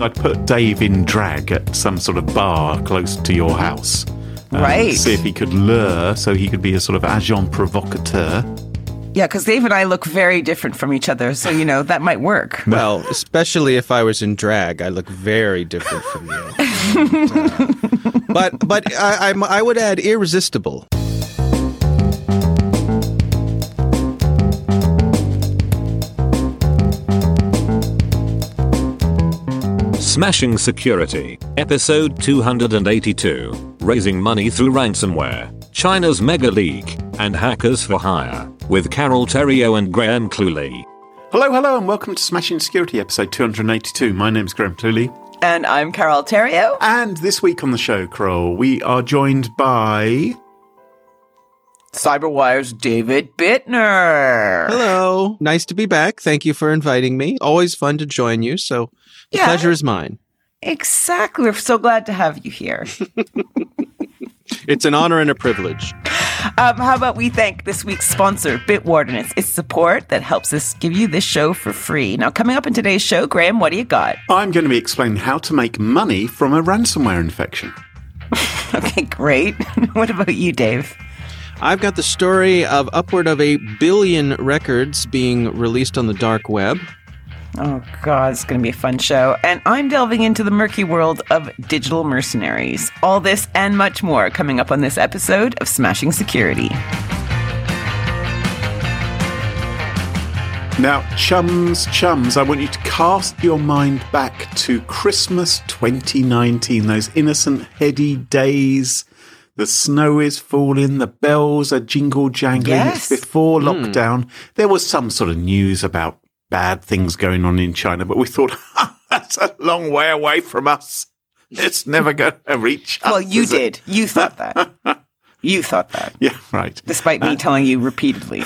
I'd put Dave in drag at some sort of bar close to your house. Um, Right. See if he could lure, so he could be a sort of agent provocateur. Yeah, because Dave and I look very different from each other, so you know that might work. Well, especially if I was in drag, I look very different from you. And, uh, but but I, I'm, I would add irresistible. Smashing Security, Episode 282 Raising Money Through Ransomware, China's Mega Leak, and Hackers for Hire, with Carole Theriault and Graham Cluley. Hello, hello, and welcome to Smashing Security, episode 282. My name's Graham Cluley. And I'm Carole Theriault. And this week on the show, Carole, we are joined by. Cyberwire's David Bittner. Hello, nice to be back. Thank you for inviting me. Always fun to join you. So the Yeah. pleasure is mine. Exactly. We're so glad to have you here. It's an honor and a privilege. Um, how about we thank this week's sponsor, Bitwarden? It's, it's support that helps us give you this show for free. Now, coming up in today's show, Graham, what do you got? I'm going to be explaining how to make money from a ransomware infection. Okay, great. what about you, Dave? I've got the story of upward of a billion records being released on the dark web. Oh, God, it's going to be a fun show. And I'm delving into the murky world of digital mercenaries. All this and much more coming up on this episode of Smashing Security. Now, chums, chums, I want you to cast your mind back to Christmas 2019, those innocent, heady days. The snow is falling, the bells are jingle jangling. Yes. It's before hmm. lockdown. There was some sort of news about bad things going on in China, but we thought, that's a long way away from us. It's never going to reach us. Well, you is it?" did. You thought that. you thought that, Yeah, right. despite me uh, telling you repeatedly.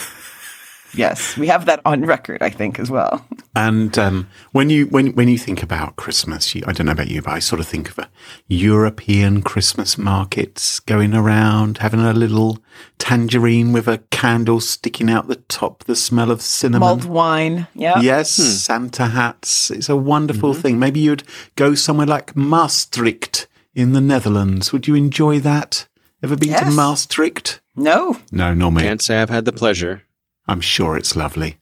Yes, we have that on record, I think, as well. And um, when you when when you think about Christmas, you, I don't know about you, but I sort of think of a European Christmas markets going around, having a little tangerine with a candle sticking out the top, the smell of cinnamon. Mulled wine. Yeah. Yes, Santa hats. It's a wonderful thing. Maybe you'd go somewhere like Maastricht in the Netherlands. Would you enjoy that? Ever been to Maastricht? No. No, nor me. Can't say I've had the pleasure. I'm sure it's lovely.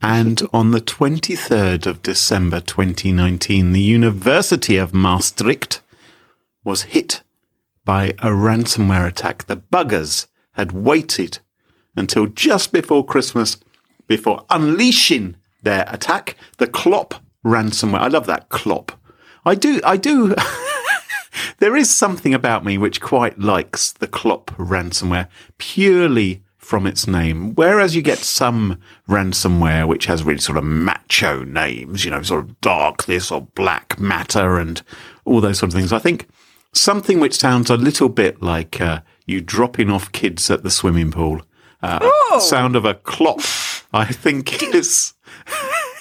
And on the 23rd of December 2019, the University of Maastricht was hit by a ransomware attack. The buggers had waited until just before Christmas before unleashing their attack. The Clop ransomware. I love that Clop. I do, I do. there is something about me which quite likes the Clop ransomware purely from its name. Whereas you get some ransomware which has really sort of macho names, you know, sort of dark this or black matter and all those sort of things. I think something which sounds a little bit like uh, you dropping off kids at the swimming pool. Uh, sound of a clop, I think is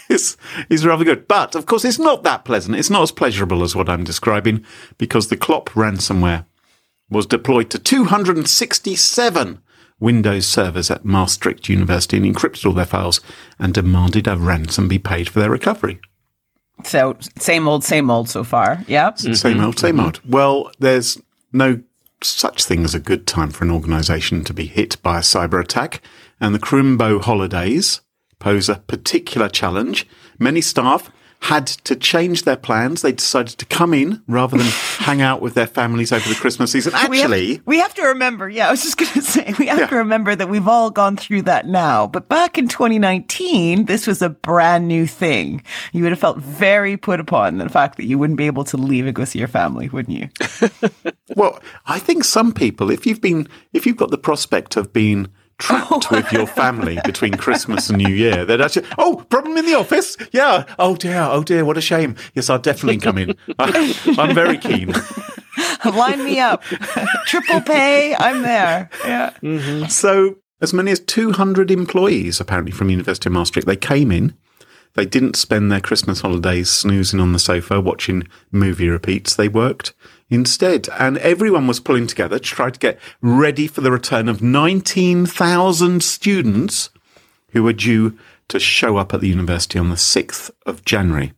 is is rather good. But of course, it's not that pleasant. It's not as pleasurable as what I'm describing because the Clop ransomware was deployed to 267 Windows servers at Maastricht University and encrypted all their files and demanded a ransom be paid for their recovery. So same old, same old so far. Yep. Same old, mm-hmm. same mm-hmm. old. Well, there's no such thing as a good time for an organisation to be hit by a cyber attack, and the Crimbo holidays pose a particular challenge. Many staff had to change their plans. They decided to come in rather than hang out with their families over the Christmas season. We have- Actually, we have, to remember. Yeah, I was just going to say we have Yeah. to remember that we've all gone through that now. But back in 2019, this was a brand new thing. You would have felt very put upon the fact that you wouldn't be able to leave and go see your family, wouldn't you? Well, I think some people, if you've been, if you've got the prospect of being trapped with your family between Christmas and New Year, they'd actually, oh, problem in the office? Yeah. Oh dear. Oh dear. What a shame. Yes, I'll definitely come in. I, I'm very keen. Line me up, triple pay. I'm there. Yeah. Mm-hmm. So, as many as 200 employees, apparently, from University of Maastricht, they came in. They didn't spend their Christmas holidays snoozing on the sofa watching movie repeats. They worked instead. And everyone was pulling together to try to get ready for the return of 19,000 students who were due to show up at the university on the 6th of January.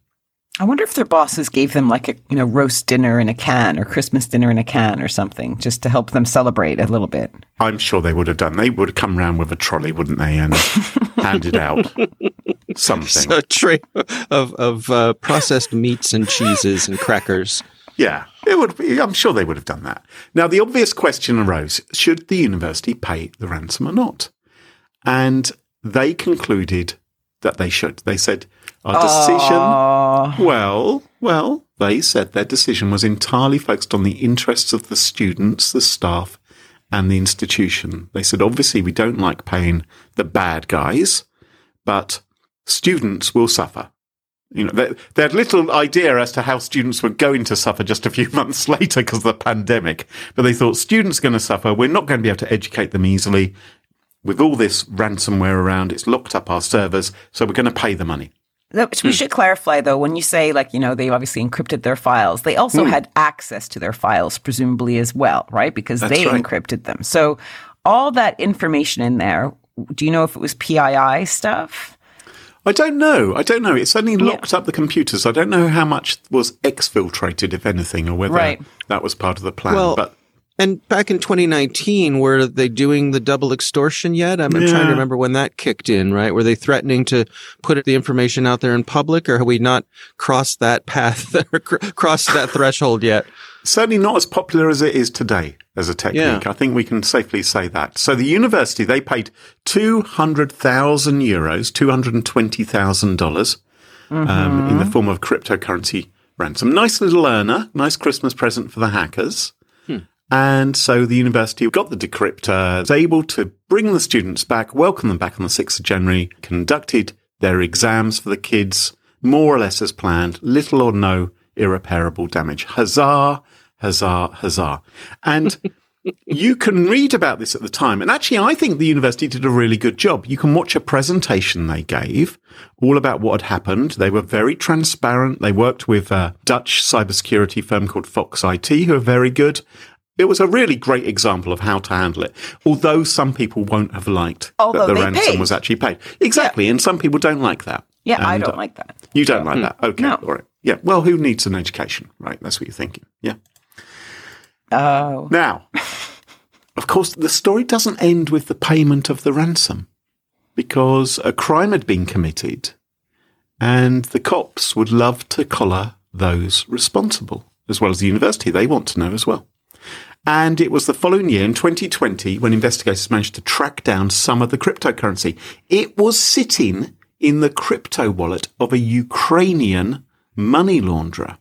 I wonder if their bosses gave them like a you know roast dinner in a can or Christmas dinner in a can or something just to help them celebrate a little bit. I'm sure they would have done. They would have come round with a trolley, wouldn't they, and handed out something. A tray of of uh, processed meats and cheeses and crackers. Yeah, it would. Be, I'm sure they would have done that. Now, the obvious question arose: Should the university pay the ransom or not? And they concluded that they should. They said our decision. Ah. Well, well, they said their decision was entirely focused on the interests of the students, the staff, and the institution. They said, obviously, we don't like paying the bad guys, but students will suffer. You know, they, they had little idea as to how students were going to suffer just a few months later because of the pandemic. But they thought students are going to suffer. We're not going to be able to educate them easily. With all this ransomware around, it's locked up our servers. So we're going to pay the money. That- We hmm. should clarify though, when you say like, you know, they obviously encrypted their files, they also hmm. had access to their files, presumably as well, right? Because That's they right. encrypted them. So all that information in there, do you know if it was PII stuff? I don't know. I don't know. It certainly locked up the computers. I don't know how much was exfiltrated, if anything, or whether Right. that was part of the plan. Well, but And back in 2019, were they doing the double extortion yet? I'm, I'm trying to remember when that kicked in, right? Were they threatening to put the information out there in public or have we not crossed that path or crossed that threshold yet? certainly not as popular as it is today as a technique. Yeah. I think we can safely say that. So the university, they paid 200,000 euros, $220,000 um, in the form of cryptocurrency ransom. Nice little earner, nice Christmas present for the hackers. And so the university got the decryptor, was able to bring the students back, welcome them back on the 6th of January, conducted their exams for the kids, more or less as planned, little or no irreparable damage. Huzzah, huzzah, huzzah. And you can read about this at the time. And actually, I think the university did a really good job. You can watch a presentation they gave all about what had happened. They were very transparent. They worked with a Dutch cybersecurity firm called Fox IT, who are very good. It was a really great example of how to handle it. Although some people won't have liked Although that the ransom paid. was actually paid. Exactly. And some people don't like that. Yeah, I don't uh, like that. You don't like that. Okay. No. All right. Yeah. Well, who needs an education? Right. That's what you're thinking. Yeah. Oh. Now, of course, the story doesn't end with the payment of the ransom because a crime had been committed and the cops would love to collar those responsible, as well as the university. They want to know as well. And it was the following year, in 2020, when investigators managed to track down some of the cryptocurrency. It was sitting in the crypto wallet of a Ukrainian money launderer.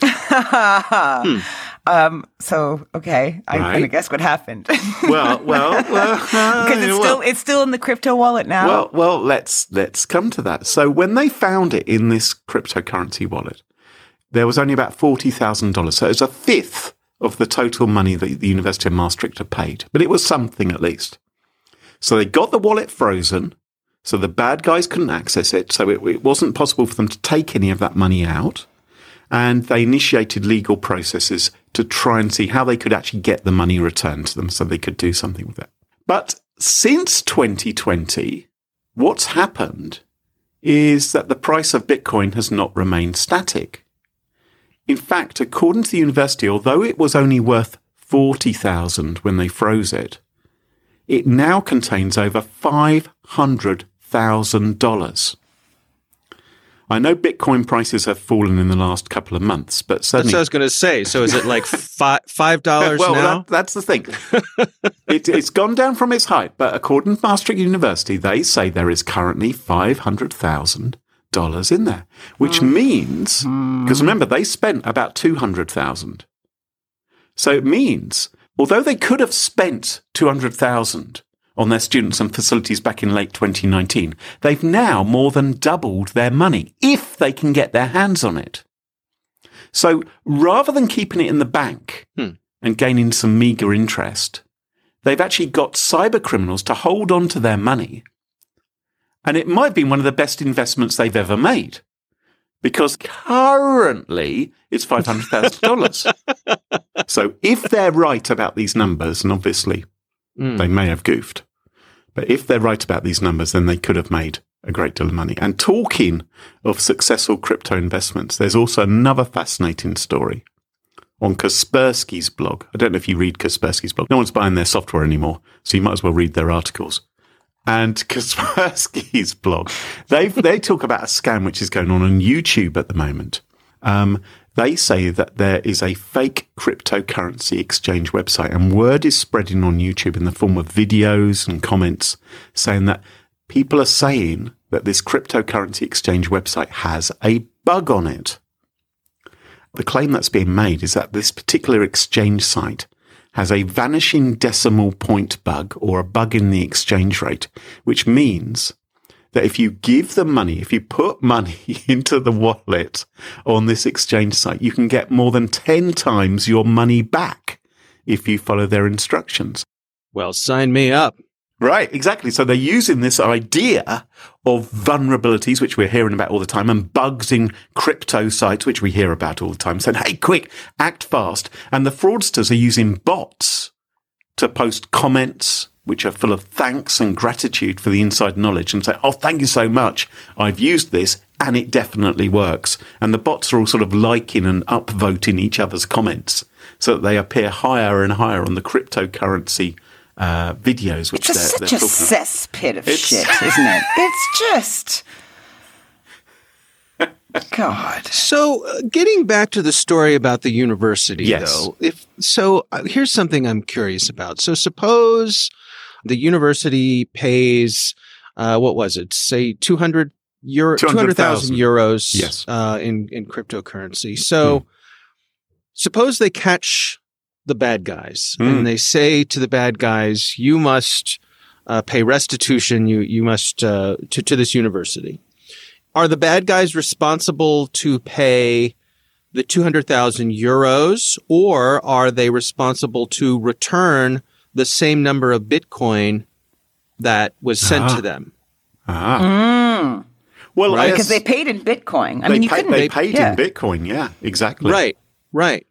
Um, so okay, I'm Right. gonna guess what happened. Well, well, well, Because it's well. still it's still in the crypto wallet now. Well, well, let's let's come to that. So when they found it in this cryptocurrency wallet, there was only about forty thousand dollars. So it was a fifth of the total money that the University of Maastricht had paid, but it was something at least. So they got the wallet frozen, so the bad guys couldn't access it. So it, it wasn't possible for them to take any of that money out. And they initiated legal processes to try and see how they could actually get the money returned to them so they could do something with it. But since 2020, what's happened is that the price of Bitcoin has not remained static. In fact, according to the university, although it was only worth 40,000 when they froze it, it now contains over $500,000. I know Bitcoin prices have fallen in the last couple of months, but That's what I was going to say. So is it like fi- five dollars well, now? that, that's the thing. it, it's gone down from its height, but according to Maastricht University, they say there is currently five hundred thousand dollars in there, which means because remember they spent about two hundred thousand, so it means although they could have spent two hundred thousand on their students and facilities back in late 2019, they've now more than doubled their money if they can get their hands on it. So rather than keeping it in the bank Hmm. and gaining some meager interest, they've actually got cyber criminals to hold on to their money. And it might be one of the best investments they've ever made because currently it's $500,000. so if they're right about these numbers, and obviously Mm. they may have goofed, but if they're right about these numbers, then they could have made a great deal of money. And talking of successful crypto investments, there's also another fascinating story on Kaspersky's blog. I don't know if you read Kaspersky's blog. No one's buying their software anymore, so you might as well read their articles. And Kaspersky's blog, they they talk about a scam which is going on on YouTube at the moment. Um, they say that there is a fake cryptocurrency exchange website, and word is spreading on YouTube in the form of videos and comments saying that people are saying that this cryptocurrency exchange website has a bug on it. The claim that's being made is that this particular exchange site has a vanishing decimal point bug or a bug in the exchange rate, which means that if you give them money, if you put money into the wallet on this exchange site, you can get more than 10 times your money back if you follow their instructions. Well, sign me up. Right, exactly. So they're using this idea of vulnerabilities, which we're hearing about all the time, and bugs in crypto sites, which we hear about all the time, saying, hey, quick, act fast. And the fraudsters are using bots to post comments, which are full of thanks and gratitude for the inside knowledge and say, oh, thank you so much. I've used this and it definitely works. And the bots are all sort of liking and upvoting each other's comments so that they appear higher and higher on the cryptocurrency uh, videos, which It's just they're, such they're a cesspit of It's- shit, isn't it? It's just. God. So, uh, getting back to the story about the university, Yes. though, if so, uh, here's something I'm curious about. So, suppose the university pays, uh, what was it? Say 200 euro, 200,000 200,000. euros, Yes. uh, in in cryptocurrency. So, suppose they catch the bad guys Hmm. and they say to the bad guys, "You must uh, pay restitution. You you must uh, to to this university." Are the bad guys responsible to pay the 200,000 euros or are they responsible to return the same number of Bitcoin that was sent Ah. to them? Ah. Well, Right. I Because guess they paid in Bitcoin. I they mean, you pay- couldn't. they paid yeah. in Bitcoin. Yeah, exactly. Right, right.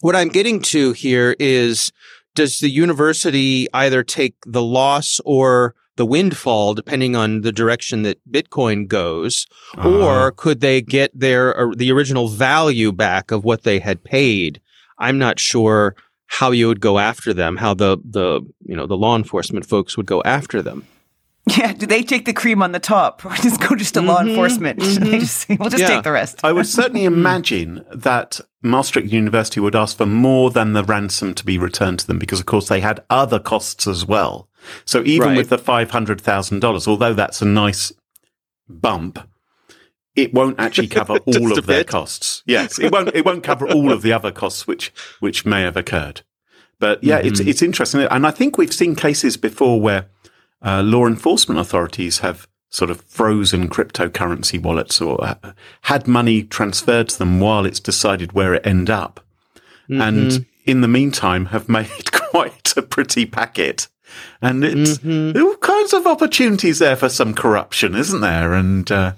What I'm getting to here is does the university either take the loss or the windfall, depending on the direction that Bitcoin goes, Uh-huh. or could they get their uh, the original value back of what they had paid? I'm not sure how you would go after them, how the the you know the law enforcement folks would go after them. Yeah, do they take the cream on the top or just go just to law enforcement? They just, we'll just Yeah. take the rest. I would certainly imagine that Maastricht University would ask for more than the ransom to be returned to them because, of course, they had other costs as well. So even Right. with the $500,000, although that's a nice bump, it won't actually cover all of their bit. costs. Yes, it won't. It won't cover all of the other costs which which may have occurred. But yeah, it's Mm-hmm. it's interesting, and I think we've seen cases before where uh, law enforcement authorities have sort of frozen cryptocurrency wallets or uh, had money transferred to them while it's decided where it end up, Mm-hmm. and in the meantime have made quite a pretty packet. And it's Mm-hmm. all kinds of opportunities there for some corruption, isn't there? And uh,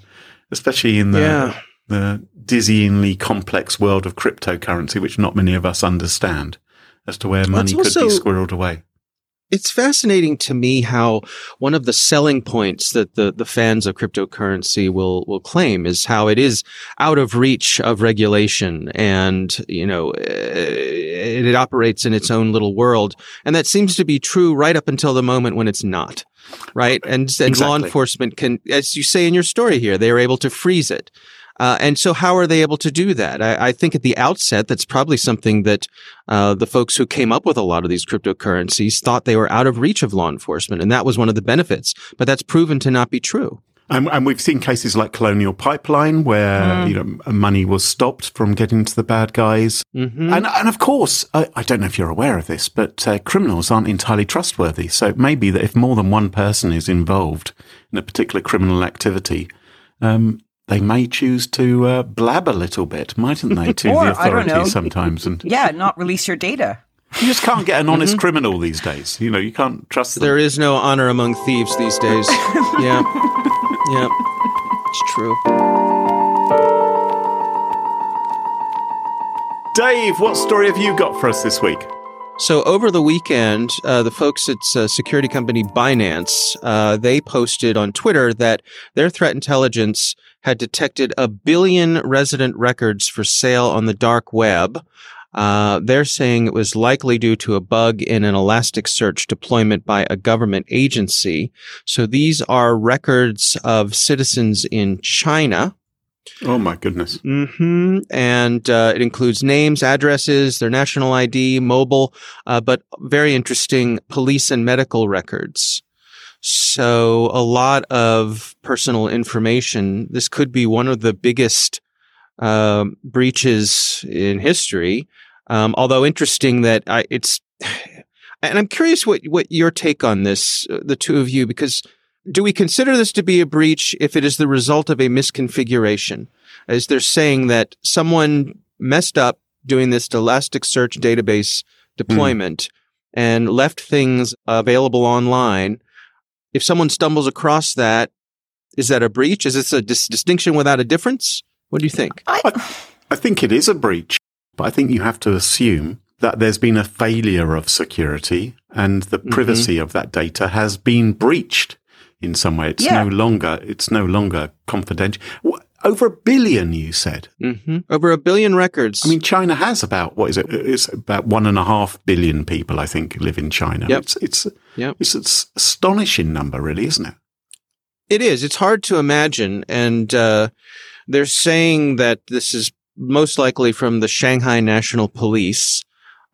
especially in the Yeah. the dizzyingly complex world of cryptocurrency, which not many of us understand, as to where money it's could be squirreled away. It's fascinating to me how one of the selling points that the, the fans of cryptocurrency will will claim is how it is out of reach of regulation and you know eh, it, it operates in its own little world. And that seems to be true right up until the moment when it's not right? And, and Exactly. law enforcement can as you say in your story here they are able to freeze it uh, and so, how are they able to do that? I, I think at the outset, that's probably something that uh, the folks who came up with a lot of these cryptocurrencies thought they were out of reach of law enforcement, and that was one of the benefits. But that's proven to not be true. And, and we've seen cases like Colonial Pipeline where you know money was stopped from getting to the bad guys, Mm-hmm. and and of course I, I don't know if you're aware of this, but uh, criminals aren't entirely trustworthy. So it may be that if more than one person is involved in a particular criminal activity, um, they may choose to uh, blab a little bit, mightn't they, to Or, the I don't know. authorities sometimes? And Yeah, not release your data. you just can't get an honest criminal these days. You know, you can't trust them. There is no honor among thieves these days. yeah, yeah, it's true. Dave, what story have you got for us this week? So over the weekend, uh, the folks at uh, security company Binance uh, they posted on Twitter that their threat intelligence had detected a billion resident records for sale on the dark web. Uh, they're saying it was likely due to a bug in an Elasticsearch deployment by a government agency. So these are records of citizens in China. Oh my goodness. hmm And uh, it includes names, addresses, their national ID, mobile, uh, but very interesting police and medical records. So a lot of personal information. This could be one of the biggest um breaches in history. Um, although interesting that I, it's, and I'm curious what what your take on this, uh, the two of you, because do we consider this to be a breach if it is the result of a misconfiguration? Is they're saying that someone messed up doing this Elasticsearch database deployment and left things available online. If someone stumbles across that, is that a breach? Is this a dis- distinction without a difference? What do you think? I, I think it is a breach, but I think you have to assume that there's been a failure of security and the mm-hmm. privacy of that data has been breached in some way. It's Yeah. no longer it's no longer confidential. Over a billion, you said. hmm Over a billion records. I mean, China has about what is it? It's about one and a half billion people, I think, live in China. Yep. It's it's Yep. it's an astonishing number, really, isn't it? It is. It's hard to imagine. And uh, they're saying that this is most likely from the Shanghai National Police.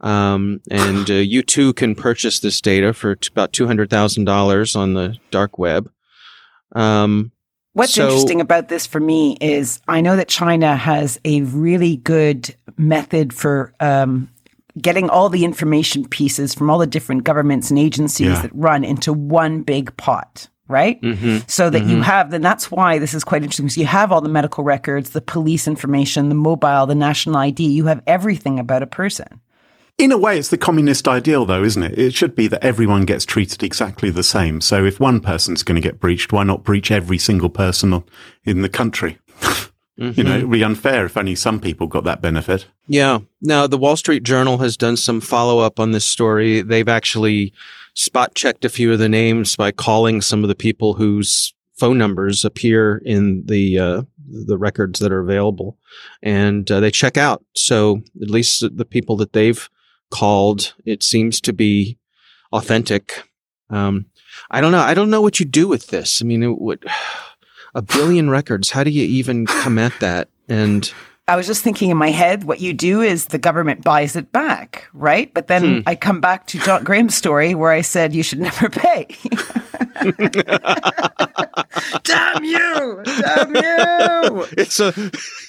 Um, and uh, you too can purchase this data for t- about $200,000 on the dark web. Um, What's So- interesting about this for me is I know that China has a really good method for um, getting all the information pieces from all the different governments and agencies Yeah. that run into one big pot, right? mhm. So that you have, then that's why this is quite interesting. Because you have all the medical records, the police information, the mobile, the national ID. You have everything about a person. In a way, it's the communist ideal, though, isn't it? It should be that everyone gets treated exactly the same. So if one person's going to get breached, why not breach every single person in the country? You know, it'd be unfair if only some people got that benefit. Yeah. Now, the Wall Street Journal has done some follow up on this story. They've actually spot checked a few of the names by calling some of the people whose phone numbers appear in the uh, the records that are available, and uh, they check out. So at least the people that they've called, it seems to be authentic. Um, I don't know. I don't know what you do with this. I mean, it would a billion records. How do you even come at that? And I was just thinking in my head, what you do is the government buys it back, right? But then Hmm. I come back to John Graham's story where I said you should never pay. damn you! Damn you! it's a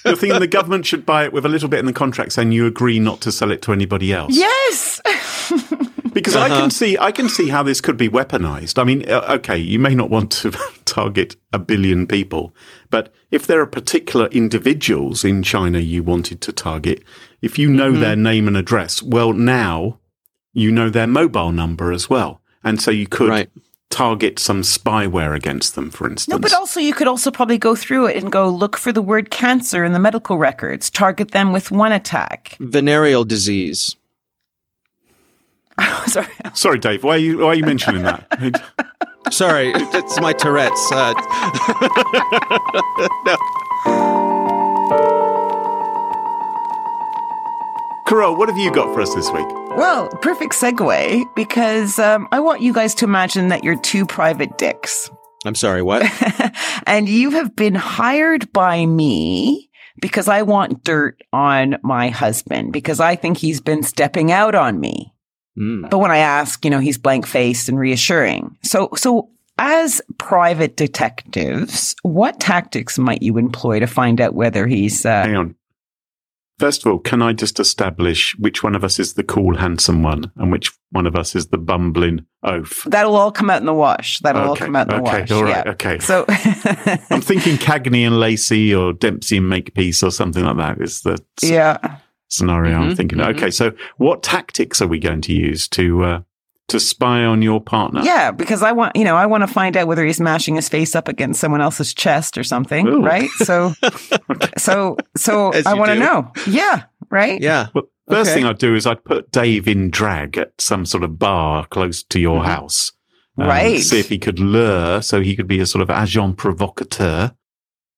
You're thinking the government should buy it with a little bit in the contract saying you agree not to sell it to anybody else. Yes! Because I can see, I can see how this could be weaponized. I mean, uh, okay, you may not want to target a billion people, but if there are particular individuals in China you wanted to target, if you know their name and address, well, now you know their mobile number as well, and so you could Right. Target some spyware against them, for instance. No, but also you could also probably go through it and go look for the word cancer in the medical records, target them with one attack. venereal disease. Sorry. Sorry, Dave. Why are you, why are you mentioning that? Sorry, it's my Tourette's. Uh, Carole, what have you got for us this week? Well, perfect segue because um, I want you guys to imagine that you're two private dicks. I'm sorry, what? and you have been hired by me because I want dirt on my husband because I think he's been stepping out on me. Mm. But when I ask, you know, he's blank faced and reassuring. So, so as private detectives, what tactics might you employ to find out whether he's, uh, Hang on. First of all, can I just establish which one of us is the cool, handsome one and which one of us is the bumbling oaf? that'll all come out in the wash. That'll all come out in the okay, wash. all right, yeah. okay. So, I'm thinking Cagney and Lacey or Dempsey and Makepeace or something like that is the yeah. scenario I'm Mhm, thinking. mhm. Okay, so what tactics are we going to use to uh, to spy on your partner? Yeah, because I want, you know, I want to find out whether he's mashing his face up against someone else's chest or something, Ooh. right? So, so, so As I want to know. Yeah, right. Yeah. Well, first Okay. thing I'd do is I'd put Dave in drag at some sort of bar close to your Mhm. house. Um, Right. See if he could lure, so he could be a sort of agent provocateur.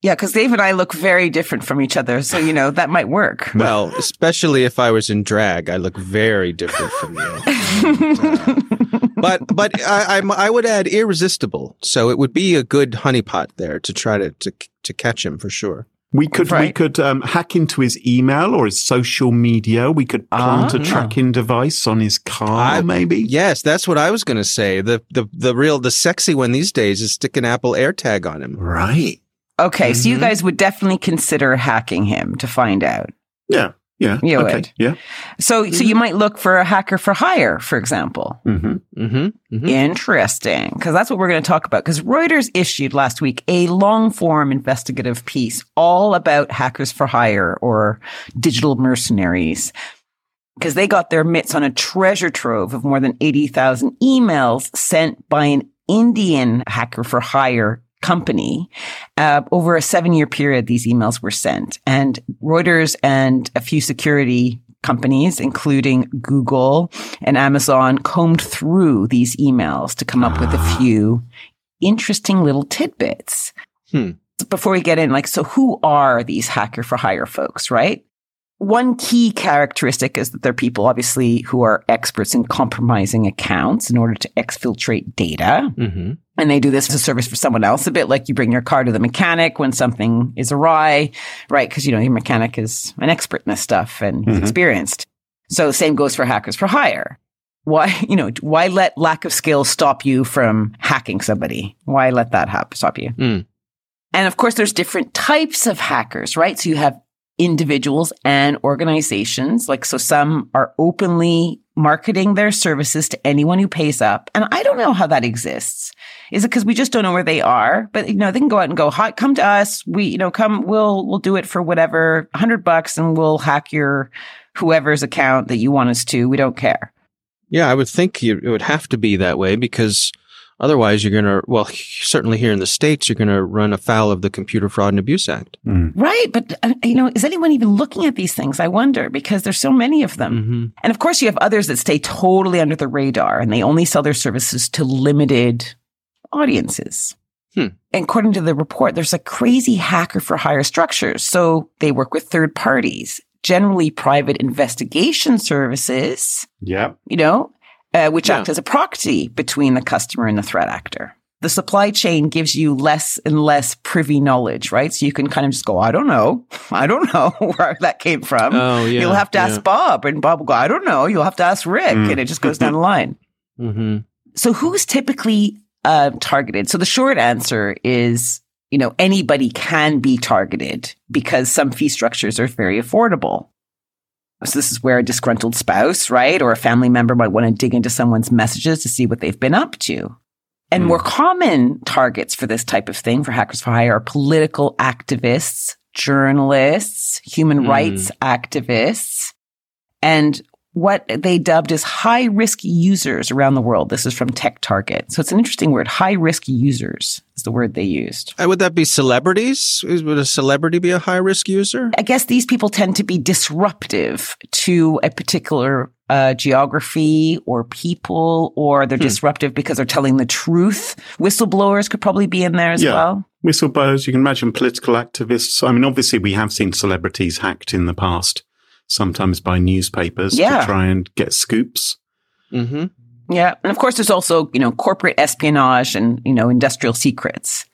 Yeah, because Dave and I look very different from each other, so you know that might work. Well, especially if I was in drag, I look very different from you. And, uh, but but I, I'm, I would add irresistible. So it would be a good honeypot there to try to to, to catch him for sure. We could we could um, hack into his email or his social media. We could plant a Ah. tracking device on his car, I- maybe. Yes, that's what I was going to say. The the the real the sexy one these days is stick an Apple AirTag on him. Right. Okay, so you Mhm. guys would definitely consider hacking him to find out. Yeah. Yeah. You okay. would. Yeah. So, so you might look for a hacker for hire, for example. hmm Mm-hmm. mm-hmm. Interesting, because that's what we're going to talk about. Because Reuters issued last week a long form investigative piece all about hackers for hire or digital mercenaries. Because they got their mitts on a treasure trove of more than 80,000 emails sent by an Indian hacker for hire company. Uh, over a seven year period, these emails were sent. And Reuters and a few security companies, including Google and Amazon, combed through these emails to come up with a Ah. few interesting little tidbits. Hmm. Before we get in, like, so who are these hacker for hire folks, right? One key characteristic is that they're people, obviously, who are experts in compromising accounts in order to exfiltrate data. Mm-hmm. And they do this as a service for someone else, a bit like you bring your car to the mechanic when something is awry, right? Because, you know, your mechanic is an expert in this stuff and he's Mhm. experienced. So same goes for hackers for hire. Why, you know, why let lack of skill stop you from hacking somebody? Why let that happen, stop you? Mm. And of course, there's different types of hackers, right? So you have individuals and organizations. Like, so some are openly marketing their services to anyone who pays up. And I don't know how that exists. Is it because we just don't know where they are? But, you know, they can go out and go, hot, come to us. We, you know, come, we'll, we'll do it for whatever, hundred bucks and we'll hack your whoever's account that you want us to. We don't care. Yeah, I would think it would have to be that way because otherwise you're going to, well, certainly here in the States, you're going to run afoul of the Computer Fraud and Abuse Act. Mm. Right. But, uh, you know, is anyone even looking at these things? I wonder because there's so many of them. Mm-hmm. And of course, you have others that stay totally under the radar and they only sell their services to limited audiences. Hmm. And according to the report, there's a crazy hacker for hire structures. So they work with third parties, generally private investigation services, Yeah. you know, uh, which Yeah. act as a proxy between the customer and the threat actor. The supply chain gives you less and less privy knowledge, right? So you can kind of just go, I don't know. I don't know where that came from. Oh, yeah. You'll have to ask Bob, and Bob will go, I don't know. You'll have to ask Rick, Mm. and it just goes down the line. Mm-hmm. So who's typically uh, targeted? So the short answer is, you know, anybody can be targeted because some fee structures are very affordable. So this is where a disgruntled spouse, right, or a family member might want to dig into someone's messages to see what they've been up to. And Hmm. more common targets for this type of thing for hackers for hire are political activists, journalists, human Hmm. rights activists, and what they dubbed as high risk users around the world. This is from Tech Target. So it's an interesting word. High risk users is the word they used. Uh, would that be celebrities? Would a celebrity be a high risk user? I guess these people tend to be disruptive to a particular uh, geography or people, or they're Hmm. disruptive because they're telling the truth. Whistleblowers could probably be in there as Yeah. well. Whistleblowers, you can imagine political activists. I mean, obviously, we have seen celebrities hacked in the past, sometimes by newspapers Yeah. to try and get scoops. Mm-hmm. Yeah. And of course, there's also, you know, corporate espionage and, you know, industrial secrets.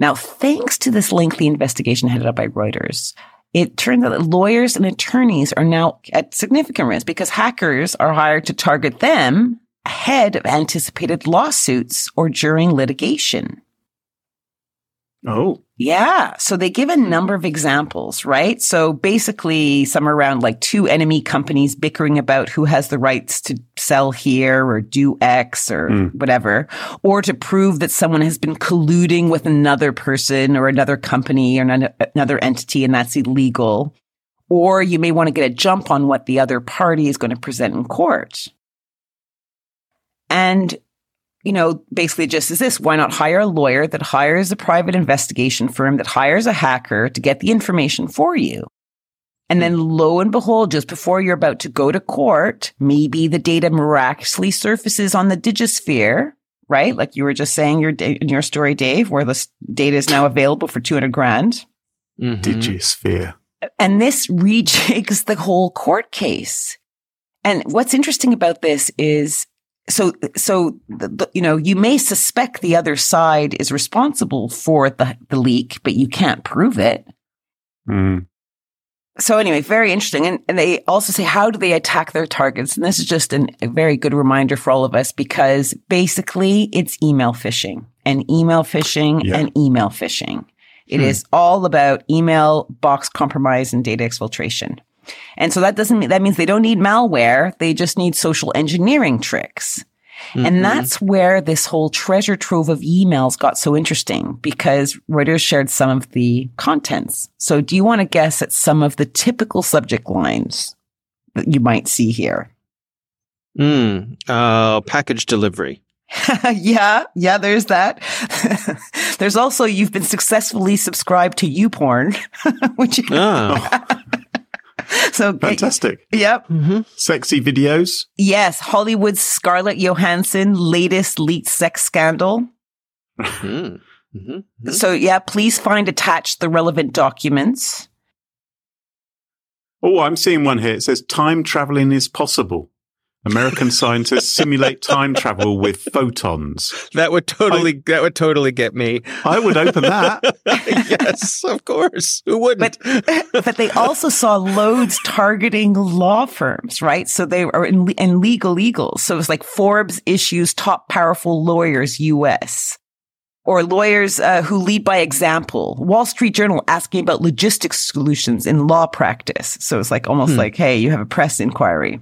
Now, thanks to this lengthy investigation headed up by Reuters, it turns out that lawyers and attorneys are now at significant risk because hackers are hired to target them ahead of anticipated lawsuits or during litigation. Oh, Yeah. So they give a number of examples, right? So basically, some around like two enemy companies bickering about who has the rights to sell here or do X or Mm. whatever, or to prove that someone has been colluding with another person or another company or an- another entity and that's illegal. Or you may want to get a jump on what the other party is going to present in court. And you know, basically just as this, why not hire a lawyer that hires a private investigation firm that hires a hacker to get the information for you? And then lo and behold, just before you're about to go to court, maybe the data miraculously surfaces on the digisphere, right? Like you were just saying your in your story, Dave, where this data is now available for 200 grand. Mhm. Digisphere. And this rejigs the whole court case. And what's interesting about this is so so the, the- you know you may suspect the other side is responsible for the, the leak but you can't prove it Mm. so anyway very interesting and, and they also say how do they attack their targets and this is just an, a very good reminder for all of us because basically it's email phishing and email phishing Yeah. and email phishing It Hmm. is all about email box compromise and data exfiltration and so that doesn't mean that means they don't need malware. They just need social engineering tricks. Mhm. And that's where this whole treasure trove of emails got so interesting because Reuters shared some of the contents. So do you want to guess at some of the typical subject lines that you might see here? Mm. Uh, package delivery. yeah, yeah, there's that. there's also you've been successfully subscribed to YouPorn, which Ah. so Fantastic. Yep. hmm Sexy videos. Yes, Hollywood's Scarlett Johansson latest leaked sex scandal. Mm. hmm So yeah, please find attached the relevant documents. Oh, I'm seeing one here. It says time traveling is possible. American scientists simulate time travel with photons. That would totally that would totally get me. I would open that. yes, of course. Who wouldn't? But they also saw loads targeting law firms, right? So they are in, in legal eagles. So it's like Forbes issues top powerful lawyers US or lawyers uh, who lead by example. Wall Street Journal asking about logistics solutions in law practice. So it's like almost Hmm. like, hey, you have a press inquiry.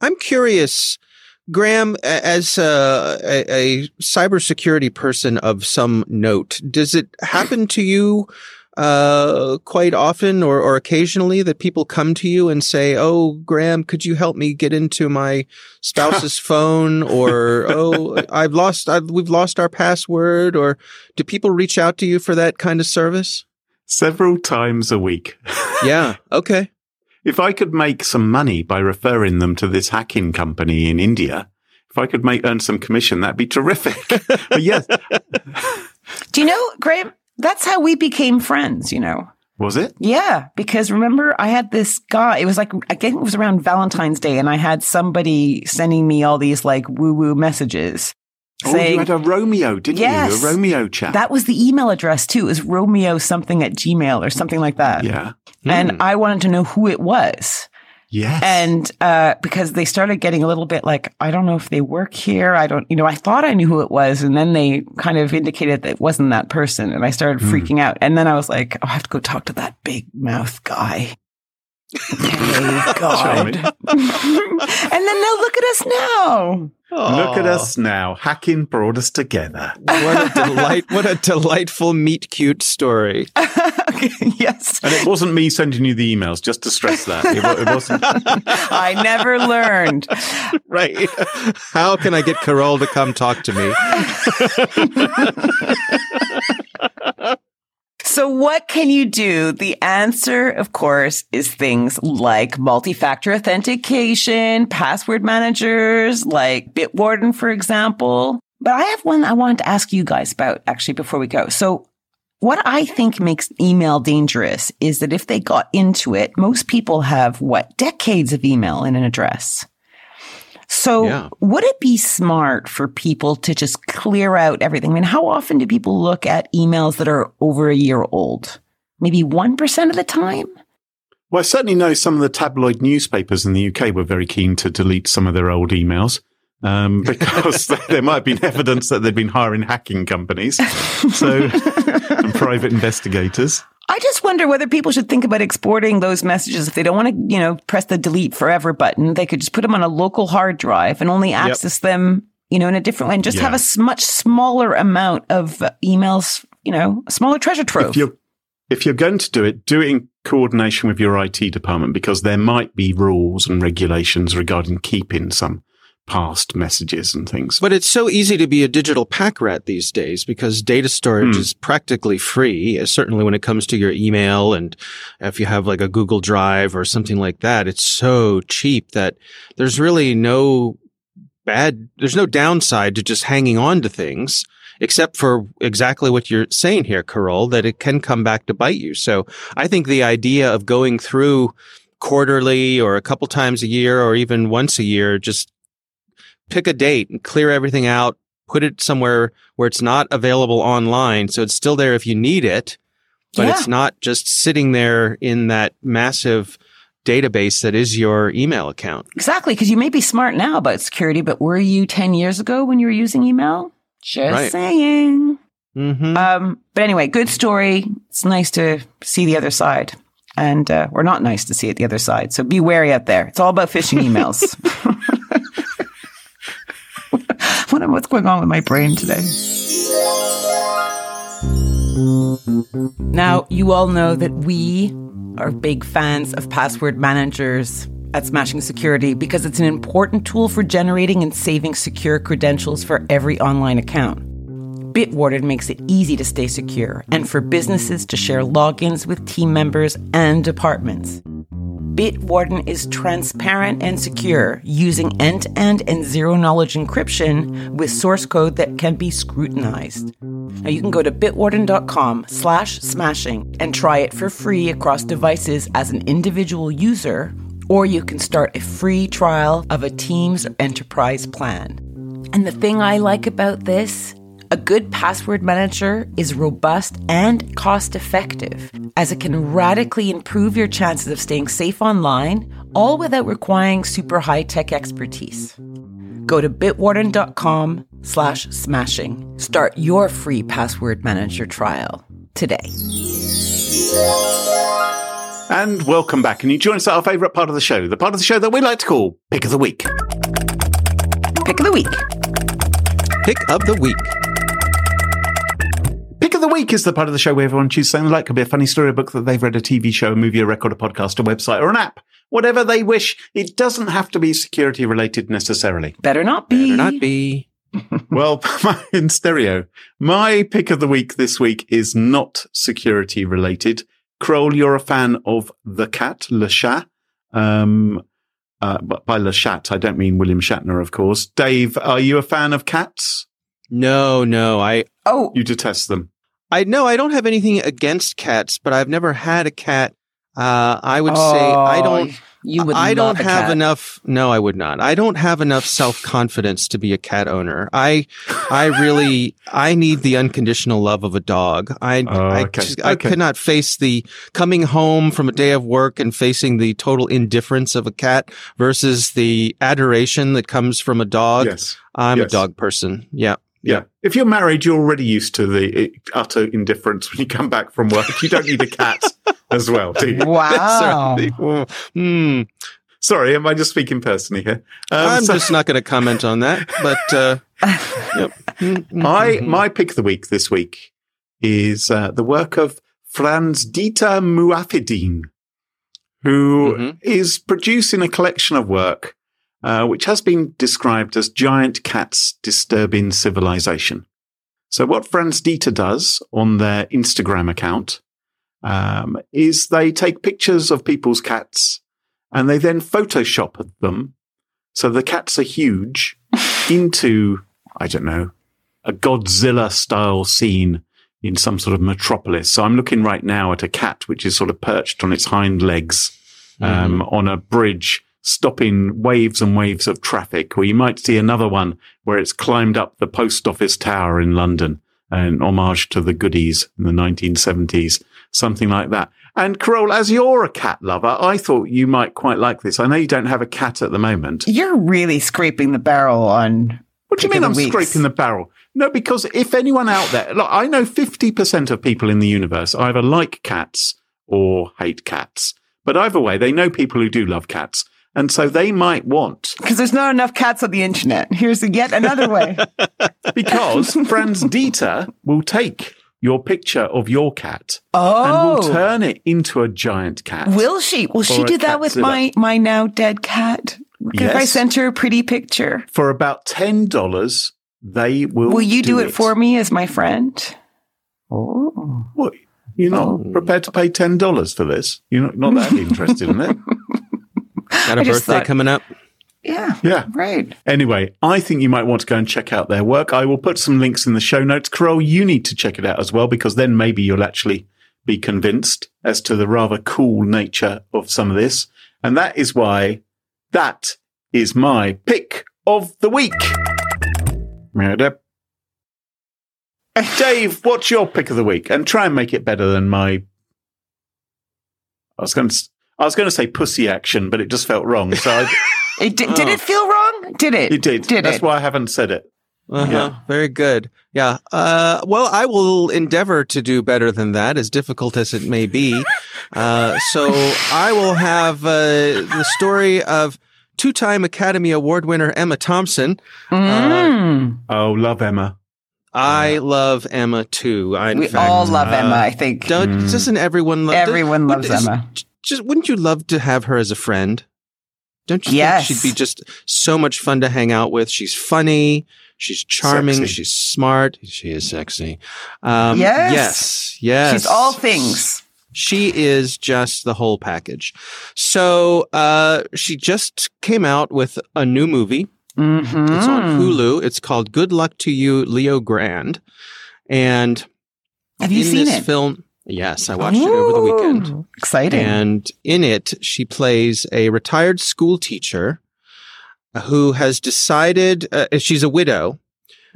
I'm curious, Graham, as a, a, a cybersecurity person of some note, does it happen to you uh, quite often or, or occasionally that people come to you and say, "Oh, Graham, could you help me get into my spouse's phone?" Or, "Oh, I've lost, I've, we've lost our password." Or do people reach out to you for that kind of service? Several times a week. Yeah. Okay. If I could make some money by referring them to this hacking company in India, if I could make earn some commission, that'd be terrific. but yes, Do you know, Graham? That's how we became friends, you know. was it? Yeah, because remember, I had this guy. It was like I think it was around Valentine's Day, and I had somebody sending me all these like woo woo messages Oh, saying you had a Romeo, didn't Yes. you? A Romeo chat. that was the email address too. It was Romeo something at Gmail or something like that. yeah. And Hmm. I wanted to know who it was. Yes. And uh, because they started getting a little bit like, I don't know if they work here. I don't, you know, I thought I knew who it was. And then they kind of indicated that it wasn't that person. And I started Hmm. freaking out. And then I was like, oh, I have to go talk to that big mouth guy. Oh, God. and then now look at us now. Look at us now. Hacking brought us together. What a delight! What a delightful meet cute story. yes. And it wasn't me sending you the emails, just to stress that. It, it wasn't. I never learned. Right? How can I get Carole to come talk to me? So what can you do? The answer, of course, is things like multi-factor authentication, password managers, like Bitwarden, for example. But I have one I wanted to ask you guys about actually before we go. So what I think makes email dangerous is that if they got into it, most people have what decades of email in an address. So Yeah. would it be smart for people to just clear out everything? I mean, how often do people look at emails that are over a year old? Maybe 1% of the time? Well, I certainly know some of the tabloid newspapers in the UK were very keen to delete some of their old emails um, because there might have been evidence that they'd been hiring hacking companies, so and private investigators. I just wonder whether people should think about exporting those messages if they don't want to, you know, press the delete forever button. They could just put them on a local hard drive and only access them, you know, in a different way and just Yeah. have a much smaller amount of uh, emails, you know, a smaller treasure trove. If you're if you're going to do it, do it in coordination with your IT department because there might be rules and regulations regarding keeping some past messages and things. But it's so easy to be a digital pack rat these days because data storage Hmm. is practically free. uh, Certainly when it comes to your email and if you have like a Google Drive or something like that, it's so cheap that there's really no bad, there's no downside to just hanging on to things. Except for exactly what you're saying here, Carole, that it can come back to bite you. So I think the idea of going through quarterly or a couple times a year or even once a year, just pick a date and clear everything out, put it somewhere where it's not available online. So it's still there if you need it, but Yeah. it's not just sitting there in that massive database that is your email account. exactly. Cause you may be smart now about security, but were you 10 years ago when you were using email? Just Right. saying. Mm-hmm. Um, but anyway, good story. It's nice to see the other side. And, uh, or not nice to see it the other side. So be wary out there. It's all about phishing emails. what, what's going on with my brain today? Now, you all know that we are big fans of password managers at Smashing Security because it's an important tool for generating and saving secure credentials for every online account. Bitwarden makes it easy to stay secure and for businesses to share logins with team members and departments. Bitwarden is transparent and secure using end to end and zero knowledge encryption with source code that can be scrutinized. Now you can go to bitwarden.com slash smashing and try it for free across devices as an individual user, or you can start a free trial of a Teams enterprise plan. And the thing I like about this, a good password manager is robust and cost effective, as it can radically improve your chances of staying safe online, all without requiring super high tech expertise. Go to bitwarden.com slash smashing. Start your free password manager trial today. And welcome back. And you join us at our favourite part of the show, the part of the show that we like to call Pick of the Week. Pick of the week. Pick of the week. Pick of the Week is the part of the show where everyone chooses something like could be a funny story, a book that they've read, a TV show, a movie, a record, a podcast, a website, or an app. Whatever they wish. It doesn't have to be security related necessarily. Better not be. Better not be. well, in stereo, my pick of the week this week is not security related. Carole, you're a fan of The Cat, Le Chat. Um, uh, by Le Chat, I don't mean William Shatner, of course. Dave, are you a fan of cats? No, no. I, Oh, You detest them. I know I don't have anything against cats, but I've never had a cat. Uh, I would say I Oh, don't. You would. I don't have cat. enough. No, I would not. I don't have enough self confidence to be a cat owner. I, I really, I need the unconditional love of a dog. I, Oh, I, okay. just, I Okay. could not face the coming home from a day of work and facing the total indifference of a cat versus the adoration that comes from a dog. Yes. I'm Yes. a dog person. Yeah. Yeah. If you're married, you're already used to the utter indifference when you come back from work. You don't need a cat as well. Do you? Wow. Certainly. Well, hmm. Sorry, am I just speaking personally here? Um, I'm so- just not going to comment on that. But uh, yep. Mm, I mm, my pick of the week this week is uh, the work of Franz Dieter Muafidin, who is Mhm. producing a collection of work uh, which has been described as giant cats disturbing civilization. So what Franz Dieter does on their Instagram account um, is they take pictures of people's cats and they then Photoshop them so the cats are huge into I don't know a Godzilla style scene in some sort of metropolis. So I'm looking right now at a cat which is sort of perched on its hind legs um, on a bridge, stopping waves and waves of traffic. Or you might see another one where it's climbed up the post office tower in London, an homage to the goodies in the 1970s, something like that. And Carole, as you're a cat lover, I thought you might quite like this. I know you don't have a cat at the moment. You're really scraping the barrel on. What do you mean I'm weeks. scraping the barrel? No, because if anyone out there, look, I know 50% of people in the universe either like cats or hate cats. But either way, they know people who do love cats. And so they might want, Because there's not enough cats on the internet. Here's yet another way. because Franz Dieter will take your picture of your cat and Oh. will turn it into a giant cat. Will she? Will she do that with my my now dead cat? Yes. If I sent her a pretty picture, For about $10, they will. will you do, it, for me as my friend? Oh, What? You're not Oh. prepared to pay $10 for this? You're not, not that interested in it? got a I just birthday thought- coming up. yeah, Yeah. right. Anyway, I think you might want to go and check out their work. I will put some links in the show notes. Carole, you need to check it out as well because then maybe you'll actually be convinced as to the rather cool nature of some of this. And that is why that is my pick of the week. Murder. Dave, what's your pick of the week? And try and make it better than my. I was going to. I was going to say pussy action, but it just felt wrong. So I, It, did, did Oh. it feel wrong? Did it? it did. Did That's it? why I haven't said it. Uh-huh. Yeah. Very good. Yeah. Uh, well, I will endeavor to do better than that, as difficult as it may be. Uh, so I will have uh, the story of two-time Academy Award winner Emma Thompson. Mm. Oh, love Emma. I love Emma too. I, we fact, all love uh, Emma. I think Mm. Doesn't everyone love? everyone would- loves is- Emma. Just wouldn't you love to have her as a friend? Don't you Yes. think she'd be just so much fun to hang out with? She's funny. She's charming. Sexy. She's smart. She is sexy. Um, Yes. Yes. Yes. She's all things. She is just the whole package. So uh, she just came out with a new movie. Mm-hmm. It's on Hulu. It's called Good Luck to You, Leo Grande. And Have you in seen this it? film, yes, I watched it over the weekend. Exciting. And in it, she plays a retired school teacher who has decided, uh, she's a widow,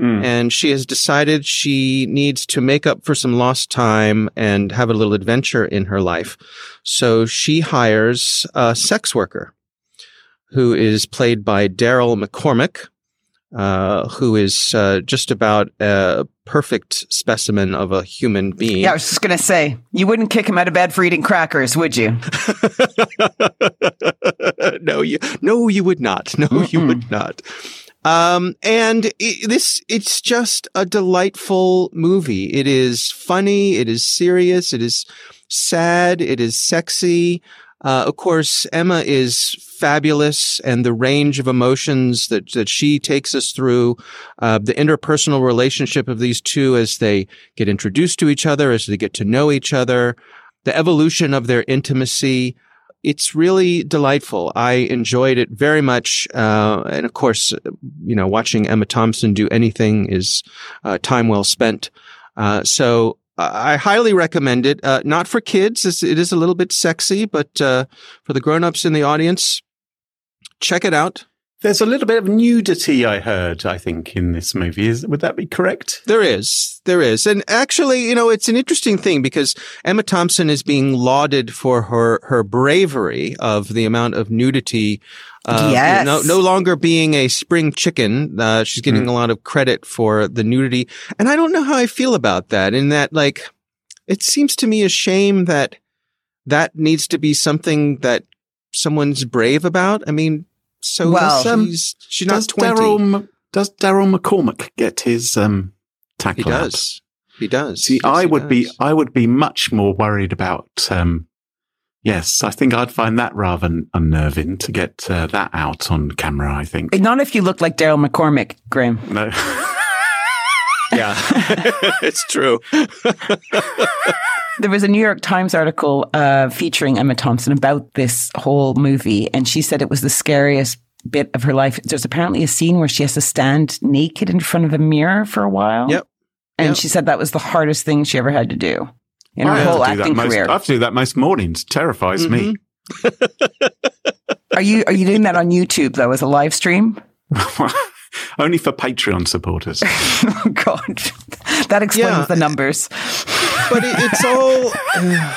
Mm. and she has decided she needs to make up for some lost time and have a little adventure in her life. So she hires a sex worker who is played by Daryl McCormack. Uh, who is uh, just about a perfect specimen of a human being. yeah, I was just gonna say you wouldn't kick him out of bed for eating crackers, would you? no, you no, you would not. No, you Mm-mm. would not. Um, and i this it's just a delightful movie. It is funny. It is serious. It is sad. It is sexy. Uh, of course, Emma is fabulous, and the range of emotions that that she takes us through, uh, the interpersonal relationship of these two as they get introduced to each other, as they get to know each other, the evolution of their intimacy. It's really delightful. I enjoyed it very much, uh, and of course, you know, watching Emma Thompson do anything is uh, time well spent. Uh, so I highly recommend it. Uh, not for kids; It's- it is a little bit sexy, but uh, for the grown-ups in the audience, check it out. There's a little bit of nudity, I heard, I think, in this movie. Is, would that be correct? There is. There is. And actually, you know, it's an interesting thing because Emma Thompson is being lauded for her, her bravery of the amount of nudity. Uh, you know, Yes. no, no longer being a spring chicken. Uh, she's getting a lot of credit for the nudity. And I don't know how I feel about that in that, like, it seems to me a shame that that needs to be something that someone's brave about. I mean, so Well, she's she's not does twenty. Daryl M- does Daryl McCormack get his um, tackle he out? does. He does. See, Yes, I he would be. I would be much more worried about. Um, yes, I think I'd find that rather unnerving to get uh, that out on camera. I think Not if you look like Daryl McCormack, Graham. no. Yeah, it's true. There was a New York Times article uh, featuring Emma Thompson about this whole movie, and she said it was the scariest bit of her life. There's apparently a scene where she has to stand naked in front of a mirror for a while. Yep. And Yep. she said that was the hardest thing she ever had to do in her I have whole to do that acting most, career. I have to do that most mornings. Terrifies me. Are you are you doing that on YouTube though as a live stream? Only for Patreon supporters. oh God, that explains Yeah. the numbers. but it, it's all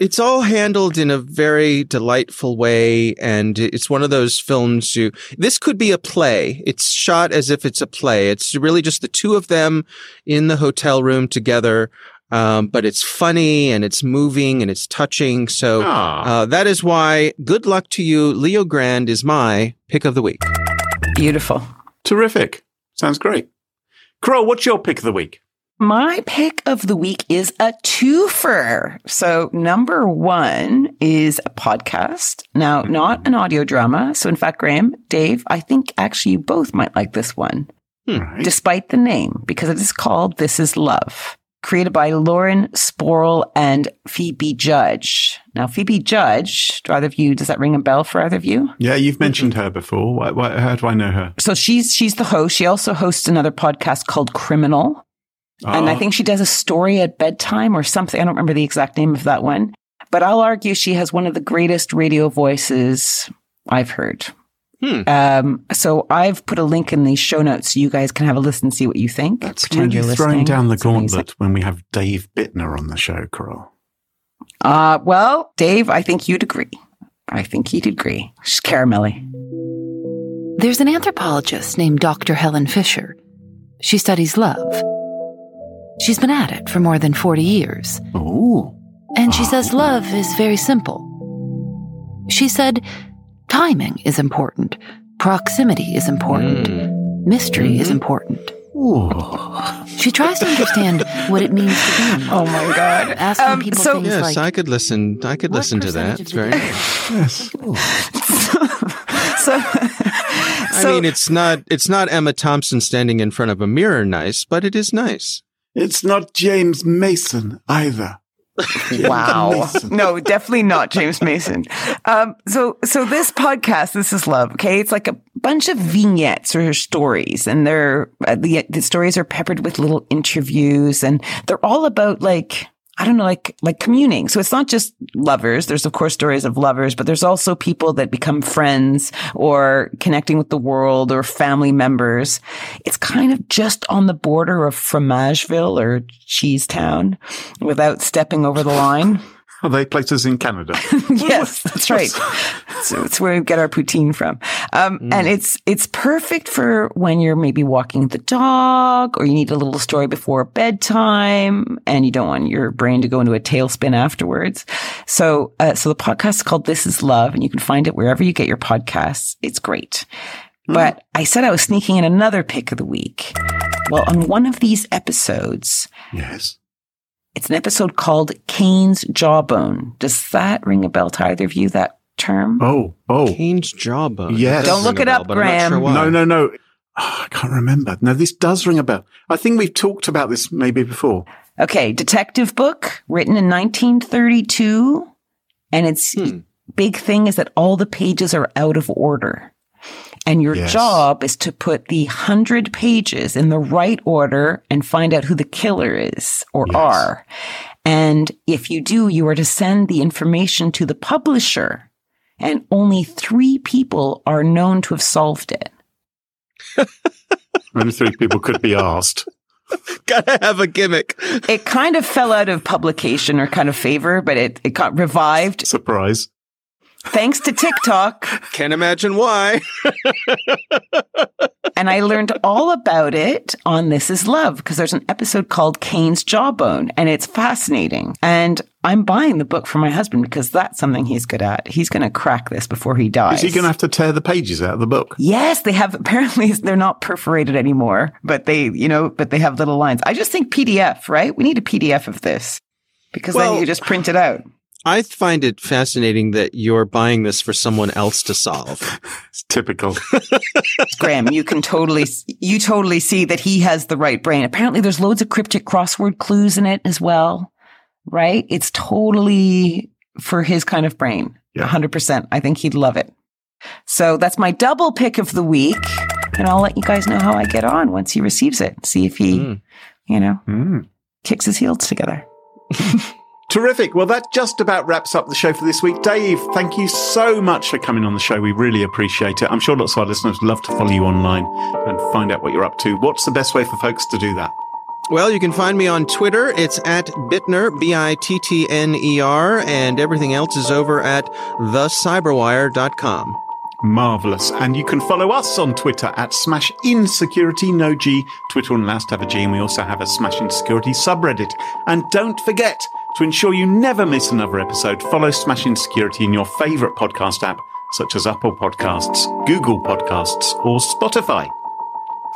it's all handled in a very delightful way and it's one of those films you this could be a play it's shot as if it's a play it's really just the two of them in the hotel room together um, but it's funny and it's moving and it's touching so Ah. uh, that is why good luck to you leo grande is my pick of the week Beautiful. Terrific. Sounds great. Crow, what's your pick of the week? My pick of the week is a twofer. So number one is a podcast. Now, mm-hmm. not an audio drama. So in fact, Graham, Dave, I think actually you both might like this one, hmm. Right. despite the name, because it is called This Is Love. Created by Lauren Spohrer and Phoebe Judge. Now, Phoebe Judge, do either of you, does that ring a bell for either of you? yeah, you've mentioned her before. Why, why, how do I know her? So she's she's the host. She also hosts another podcast called Criminal. And I Oh, think she does a story at bedtime or something. I don't remember the exact name of that one. But I'll argue she has one of the greatest radio voices I've heard. Hmm. Um, so I've put a link in the show notes so you guys can have a listen, and see what you think. that's Pretend really you're throwing listening. down the It's amazing. gauntlet when we have Dave Bittner on the show, Crow. Uh, well, Dave, I think you'd agree. I think he'd agree. She's caramelly. There's an anthropologist named Dr. Helen Fisher. She studies love. She's been at it for more than 40 years, Oh, and she says love is very simple. She said timing is important, proximity is important, Mm. mystery is important. Ooh. She tries to understand what it means to be in love. Oh my God. Asking Um, people so- things yes like, i could listen i could listen to that it's very nice yes. so, I mean, it's not it's not Emma Thompson standing in front of a mirror nice, but it is nice. It's not James Mason either. Wow. No, definitely not James Mason. Um, so, so this podcast, this is love. Okay. It's like a bunch of vignettes or stories and they're, uh, the, the stories are peppered with little interviews and they're all about like, I don't know, like, like communing. So it's not just lovers. There's of course stories of lovers, but there's also people that become friends or connecting with the world or family members. It's kind of just on the border of Fromageville or Cheesetown without stepping over the line. Are they places in Canada? yes, that's right. So it's where we get our poutine from. Um, And it's it's perfect for when you're maybe walking the dog or you need a little story before bedtime and you don't want your brain to go into a tailspin afterwards. So uh, so the podcast is called This Is Love and you can find it wherever you get your podcasts. It's great. But I said I was sneaking in another pick of the week. Well, on one of these episodes, yes. It's an episode called Cain's Jawbone. Does that ring a bell to either of you, that term? Oh, oh. Cain's jawbone. Yes. Don't look it bell, up, but I'm sure Graham. No, no, no. Oh, I can't remember. No, this does ring a bell. I think we've talked about this maybe before. Okay, detective book written in 1932. And its Hmm. big thing is that all the pages are out of order. And your Yes. job is to put the hundred pages in the right order and find out who the killer is or Yes. are. And if you do, you are to send the information to the publisher. And only three people are known to have solved it. Only three people could be asked. Gotta have a gimmick. It kind of fell out of publication or kind of favor, but it, it got revived Surprise. Thanks to TikTok. Can't imagine why. And And I learned all about it on This Is Love because there's an episode called Cain's Jawbone and it's fascinating. And I'm buying the book for my husband because that's something he's good at. He's going to crack this before he dies. Is he going to have to tear the pages out of the book? Yes, they have. Apparently, they're not perforated anymore, but they, you know, but they have little lines. I just think PDF, right? We need a PDF of this because Well- then you just print it out. I find it fascinating that you're buying this for someone else to solve. It's typical. Graham, you can totally, you totally see that he has the right brain. Apparently, there's loads of cryptic crossword clues in it as well, right? It's totally for his kind of brain. Yeah. 100%. I think he'd love it. So that's my double pick of the week. And I'll let you guys know how I get on once he receives it. See if he, Mm. you know, Mm. kicks his heels together. Terrific. Well, that just about wraps up the show for this week. Dave, thank you so much for coming on the show. We really appreciate it. I'm sure lots of our listeners would love to follow you online and find out what you're up to. What's the best way for folks to do that? Well, you can find me on Twitter. It's at Bittner, B I T T N E R, and everything else is over at thecyberwire.com. Marvelous. And you can follow us on Twitter at Smash Insecurity, no G. Twitter and last have a G, and we also have a SmashinSecurity subreddit. And don't forget to ensure you never miss another episode, follow Smashing Security in your favorite podcast app, such as Apple Podcasts, Google Podcasts, or Spotify.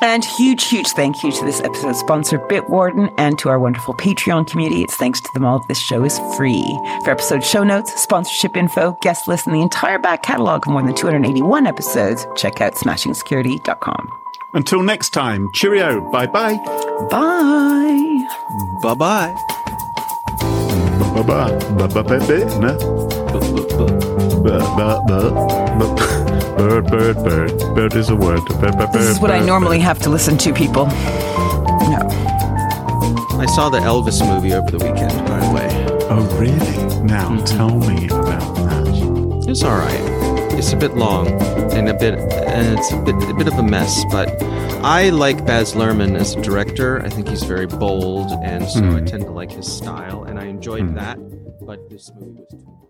And huge, huge thank you to this episode's sponsor, Bitwarden, and to our wonderful Patreon community. It's thanks to them all that this show is free. For episode show notes, sponsorship info, guest list, and the entire back catalog of more than 281 episodes, check out smashingsecurity.com. Until next time, cheerio. Bye-bye. Bye bye. Bye. Bird, bird, bird. Bird is a word. Bird, bird, This is bird, what I normally bird. have to listen to, people. No. I saw the Elvis movie over the weekend, by the way. Oh, really? Now mm-hmm. tell me about that. It's all right. It's a bit long and a bit, and it's a bit, a bit of a mess. But I like Baz Luhrmann as a director. I think he's very bold, and so I hmm. tend to like his style, and I enjoyed hmm. that. But this movie was too.